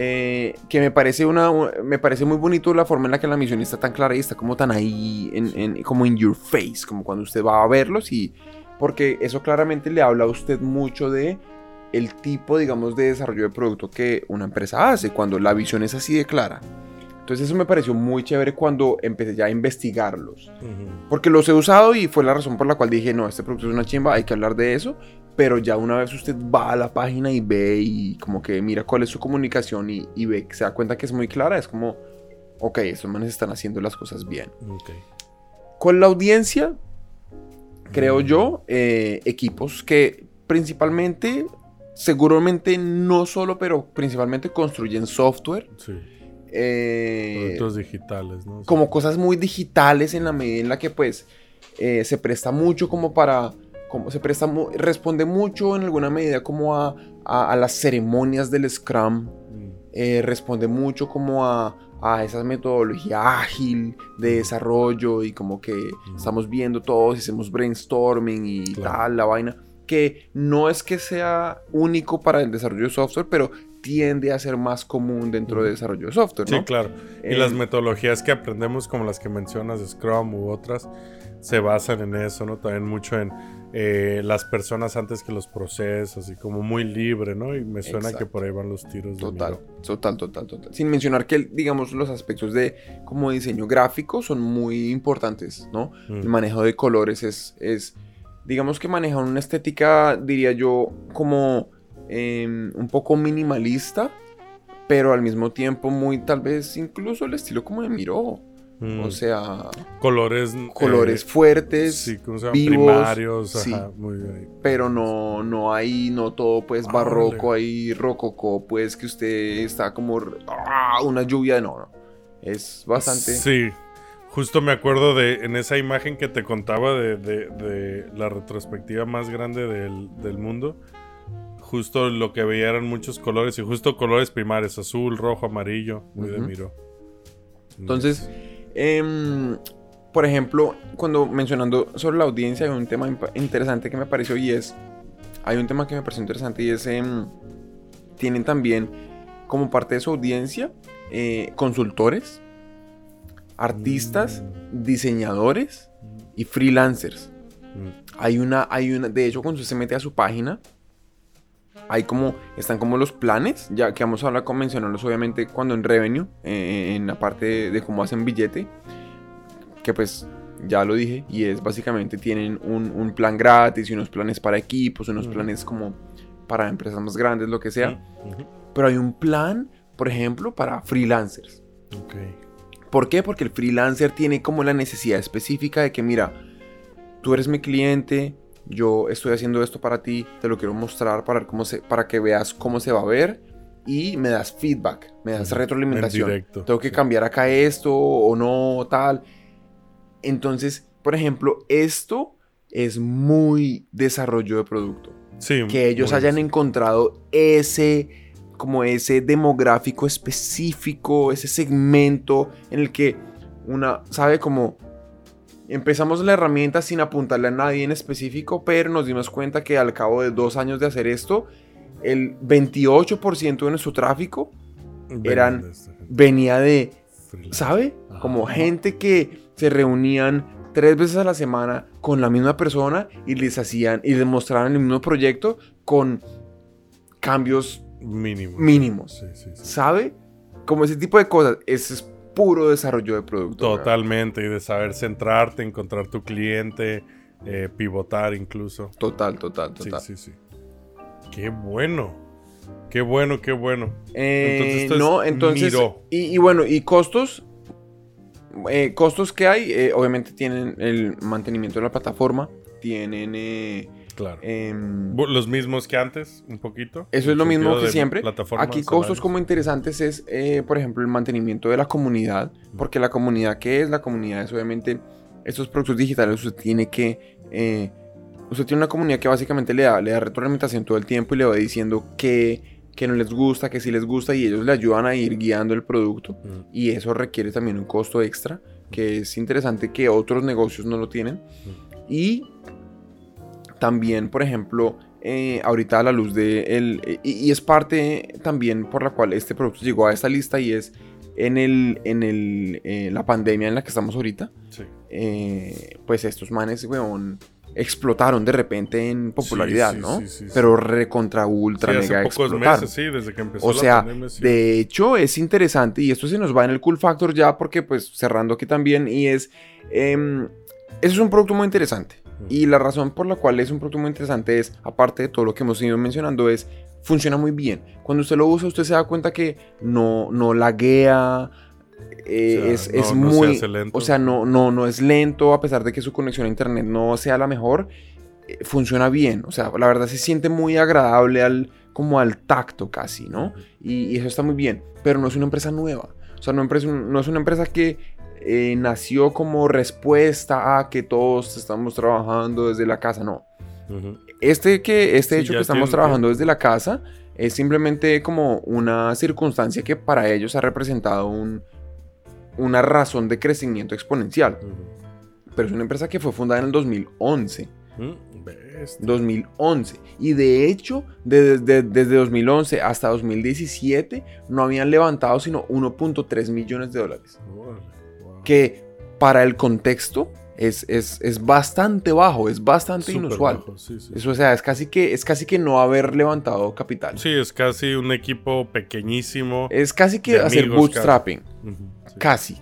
Eh, que me parece una me parece muy bonito la forma en la que la misión está tan clara y está como tan ahí en, en- como in your face como cuando usted va a verlos y porque eso claramente le habla a usted mucho de el tipo digamos de desarrollo de producto que una empresa hace cuando la visión es así de clara entonces eso me pareció muy chévere cuando empecé ya a investigarlos Ujú. porque los he usado y fue la razón por la cual dije, no, este producto es una chimba, hay que hablar de eso. Pero ya una vez usted va a la página y ve y como que mira cuál es su comunicación y, y ve que se da cuenta que es muy clara, es como, ok, estos manes están haciendo las cosas bien. Ok. Con la audiencia, creo Mm. yo, eh, equipos que principalmente, seguramente no solo, pero principalmente construyen software. Sí. eh, Productos digitales, ¿no? como cosas muy digitales en la medida en la que pues eh, se presta mucho como para como se presta responde mucho en alguna medida como a, a- a las ceremonias del Scrum Mm. eh, responde mucho como a, a esa metodología ágil de desarrollo y como que estamos viendo todos y hacemos brainstorming y Claro. tal la vaina que no es que sea único para el desarrollo de software pero tiende a ser más común dentro del desarrollo de software Sí, claro. Y Eh, las metodologías que aprendemos, como las que mencionas, Scrum u otras, se basan en eso, ¿no? También mucho en eh, las personas antes que los procesos y como muy libre, ¿no? Y me suena que por ahí van los tiros. de Total, Miro. total, total, total. Sin mencionar que, digamos, los aspectos de como diseño gráfico son muy importantes, ¿no? Mm. El manejo de colores es, es digamos que maneja una estética, diría yo, como em, un poco minimalista, pero al mismo tiempo muy, tal vez, incluso el estilo como de Miro. Mm. O sea, colores. colores eh, fuertes, Sí, ¿cómo se llaman? vivos, Primarios. sí. Ajá, muy bien. pero no, no hay, no todo pues Ah, barroco, órale. ahí rococó, pues que usted está como ¡ah! una lluvia no, no. Es bastante. Sí. Justo me acuerdo de en esa imagen que te contaba de, de- de la retrospectiva más grande del, del mundo. Justo lo que veía eran muchos colores y justo colores primarios, azul, rojo, amarillo, muy de miro. Entonces, em, por ejemplo, cuando mencionando sobre la audiencia, hay un tema interesante que me pareció y es, hay un tema que me pareció interesante y es, em, tienen también como parte de su audiencia eh, consultores, artistas, diseñadores y freelancers. Mm, Hay una, hay una, de hecho, cuando usted se mete a su página, hay como, están como los planes, ya que vamos a hablar con mencionarlos obviamente cuando en revenue, eh, en la parte de, de cómo hacen billete, que pues ya lo dije, y es básicamente tienen un, un plan gratis y unos planes para equipos, unos planes como para empresas más grandes, lo que sea, pero hay un plan, por ejemplo, para freelancers. ok. ¿Por qué? Porque el freelancer tiene como la necesidad específica de que, mira, tú eres mi cliente, yo estoy haciendo esto para ti, te lo quiero mostrar para, cómo se, para que veas cómo se va a ver y me das feedback, me das retroalimentación. En directo, Tengo que sí. cambiar acá esto o no, tal. Entonces, por ejemplo, esto es muy desarrollo de producto. Sí, Que ellos hayan encontrado ese, como ese demográfico específico, ese segmento en el que una, sabe como empezamos la herramienta sin apuntarle a nadie en específico, pero nos dimos cuenta que al cabo de dos años de hacer esto, el 28% de nuestro tráfico eran- venía de. ¿sabe? Como gente que se reunían tres veces a la semana con la misma persona y les hacían y les mostraban el mismo proyecto con cambios Mínimo. mínimos. Sí, sí, sí. ¿Sabe? Como ese tipo de cosas. Es puro desarrollo de producto. Totalmente. Y de saber centrarte, encontrar tu cliente, eh, pivotar incluso. Total, total, Sí, total. sí, sí. Qué bueno. Qué bueno, qué bueno. Eh, Entonces, esto es no, entonces. Y, y bueno, y costos. eh, costos que hay, obviamente tienen el mantenimiento de la plataforma, tienen eh, Claro. Bu- Los mismos que antes, un poquito. Eso es lo mismo que siempre. Aquí costos como interesantes es, eh, por ejemplo, el mantenimiento de la comunidad. Porque la comunidad, ¿qué es? La comunidad es obviamente estos productos digitales. Usted tiene que... eh, usted tiene una comunidad que básicamente le da, le da retroalimentación todo el tiempo y le va diciendo qué, qué no les gusta, qué sí les gusta y ellos le ayudan a ir guiando el producto. Mm, Y eso requiere también un costo extra, que es interesante que otros negocios no lo tienen. Y también, por ejemplo, eh, ahorita a la luz de el, eh, y, es parte también por la cual este producto llegó a esta lista y es en el en el eh, la pandemia en la que estamos ahorita Sí. eh, pues estos manes weón, explotaron de repente en popularidad sí, no sí, sí, sí. pero recontra ultra mega hace pocos meses, sí, desde que empezó o la sea, pandemia, de hecho es interesante y esto se nos va en el cool factor ya porque pues cerrando aquí también y es, em, eso es un producto muy interesante y la razón por la cual es un producto muy interesante es, aparte de todo lo que hemos ido mencionando, es funciona muy bien. Cuando usted lo usa, usted se da cuenta que no, no laguea, eh, O sea, es, no- es no se muy... hace lento. O sea, no, no, no es lento, a pesar de que su conexión a internet no sea la mejor, eh, funciona bien. O sea, la verdad se siente muy agradable al, como al tacto casi, ¿no? Y, y eso está muy bien, pero no es una empresa nueva. O sea, no, empresa- no es una empresa que eh, nació como respuesta a que todos estamos trabajando desde la casa, no. Ujú. Este, que, este Sí, hecho que estamos trabajando desde la casa es simplemente como una circunstancia que para ellos ha representado un- una razón de crecimiento exponencial. Ujú. Pero es una empresa que fue fundada en el 2011. Mm, bestia. 2011. Y de hecho, de- de- desde 2011 hasta 2017 no habían levantado sino 1.3 millones de dólares. Wow. Que para el contexto es, es, es bastante bajo, es bastante inusual. bajo, sí, sí. Eso, o sea, es casi, que, es casi que no haber levantado capital. Sí, es casi un equipo pequeñísimo. Es casi que hacer amigos, bootstrapping. Sí. Casi.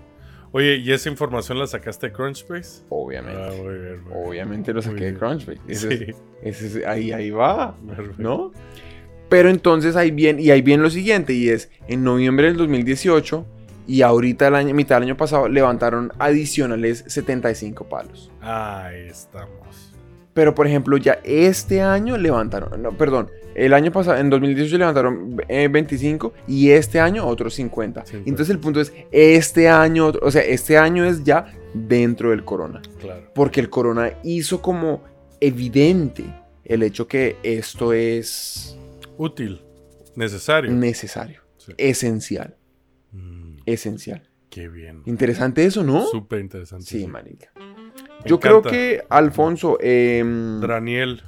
Oye, ¿y esa información la sacaste de Crunchbase? Obviamente. Ah, muy bien, muy bien. Obviamente lo saqué de bien. Crunchbase. Ese es- Sí, ese es- ahí, ahí va. perfecto. ¿no? Pero entonces ahí bien, y ahí viene lo siguiente, y es en noviembre del 2018 y ahorita el año, mitad del año pasado levantaron adicionales 75 palos. Ahí estamos. Pero por ejemplo ya este año levantaron, no, perdón, el año pasado, en 2018 levantaron eh, 25 y este año otros 50. 50. Entonces el punto es, este año, o sea, este año es ya dentro del corona. Claro. Porque el corona hizo como evidente el hecho que esto es Útil. Necesario. necesario, Sí. esencial, esencial. qué bien. Interesante eso, ¿no? Súper interesante. Sí, marica. Me Yo creo que, Alfonso, em, Daniel.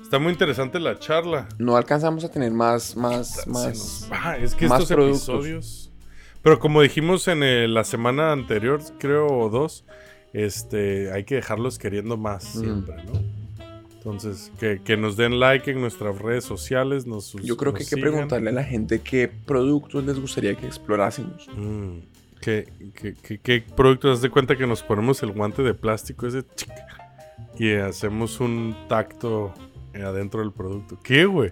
Está muy interesante la charla. no alcanzamos a tener más, más, más. va, Es que más estos productos. episodios. Pero como dijimos en la semana anterior, creo, o dos, este, hay que dejarlos queriendo más Mm. siempre, ¿no? Entonces, que, que nos den like en nuestras redes sociales. Nos, Yo creo que hay que sigan. preguntarle a la gente qué productos les gustaría que explorásemos. Mm, ¿Qué, qué, qué- qué productos? Haz de cuenta que nos ponemos el guante de plástico ese chic, y hacemos un tacto eh, adentro del producto. ¿Qué, güey?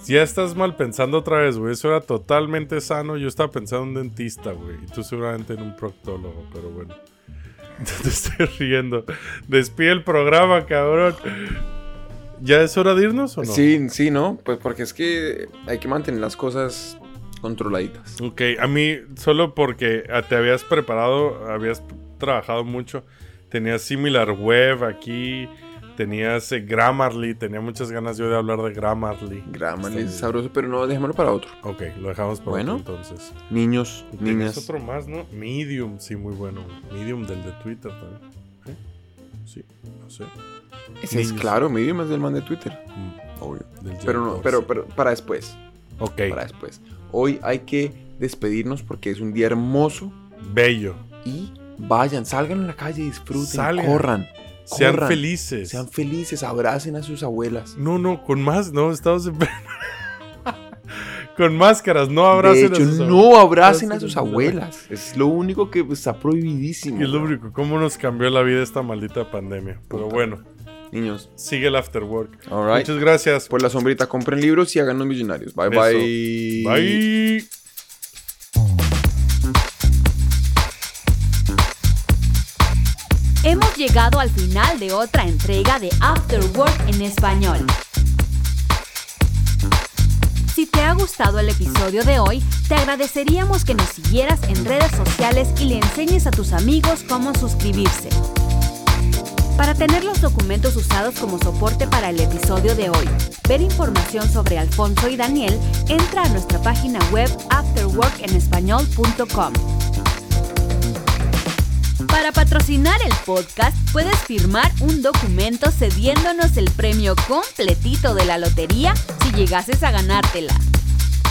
Si ya estás mal pensando otra vez, güey. Eso era totalmente sano. Yo estaba pensando en un dentista, güey. Y tú seguramente en un proctólogo, pero bueno. [laughs] Te estoy riendo. Despide el programa, cabrón. ¿Ya es hora de irnos o no? Sí, sí, ¿no? Pues porque es que hay que mantener las cosas controladitas. Ok, a mí, solo porque te habías preparado, habías trabajado mucho, tenías Similar Web aquí, tenías eh, Grammarly, tenía muchas ganas yo de hablar de Grammarly. Grammarly es Está sabroso, pero no, dejémoslo para otro. Ok, lo dejamos para Bueno. otro entonces. Niños, Y niñas. otro más, ¿no? Medium, sí, muy bueno. Medium del de Twitter también. ¿Eh? Sí, no sé. Ese es claro, Medium es del man de Twitter. Mm, Obvio. Pero no, pero, pero para después. Ok, Para después. Hoy hay que despedirnos porque es un día hermoso bello. y vayan, salgan a la calle, disfruten, Salgan. corran. Sean corran, felices. Sean felices, abracen a sus abuelas. No, no, con más, no, estamos en... [laughs] con máscaras, no abracen de hecho, a sus no abracen a sus abuelas. Es lo único que está prohibidísimo. Es lo único, cómo nos cambió la vida esta maldita pandemia. Pero bueno, Niños, sigue el after work. Muchas gracias. Por la sombrita, compren libros y háganos millonarios. Bye Eso. bye. Bye. Hemos llegado al final de otra entrega de After Work en español. Si te ha gustado el episodio de hoy, te agradeceríamos que nos siguieras en redes sociales y le enseñes a tus amigos cómo suscribirse. Para tener los documentos usados como soporte para el episodio de hoy, ver información sobre Alfonso y Daniel, entra a nuestra página web afterworkenespañol.com. Para patrocinar el podcast, puedes firmar un documento cediéndonos el premio completito de la lotería si llegases a ganártela.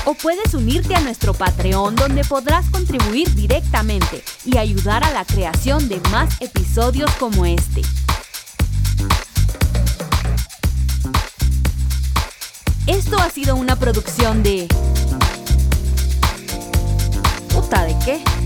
O puedes unirte a nuestro Patreon donde podrás contribuir directamente y ayudar a la creación de más episodios como este. Esto ha sido una producción de... ¿Puta de qué?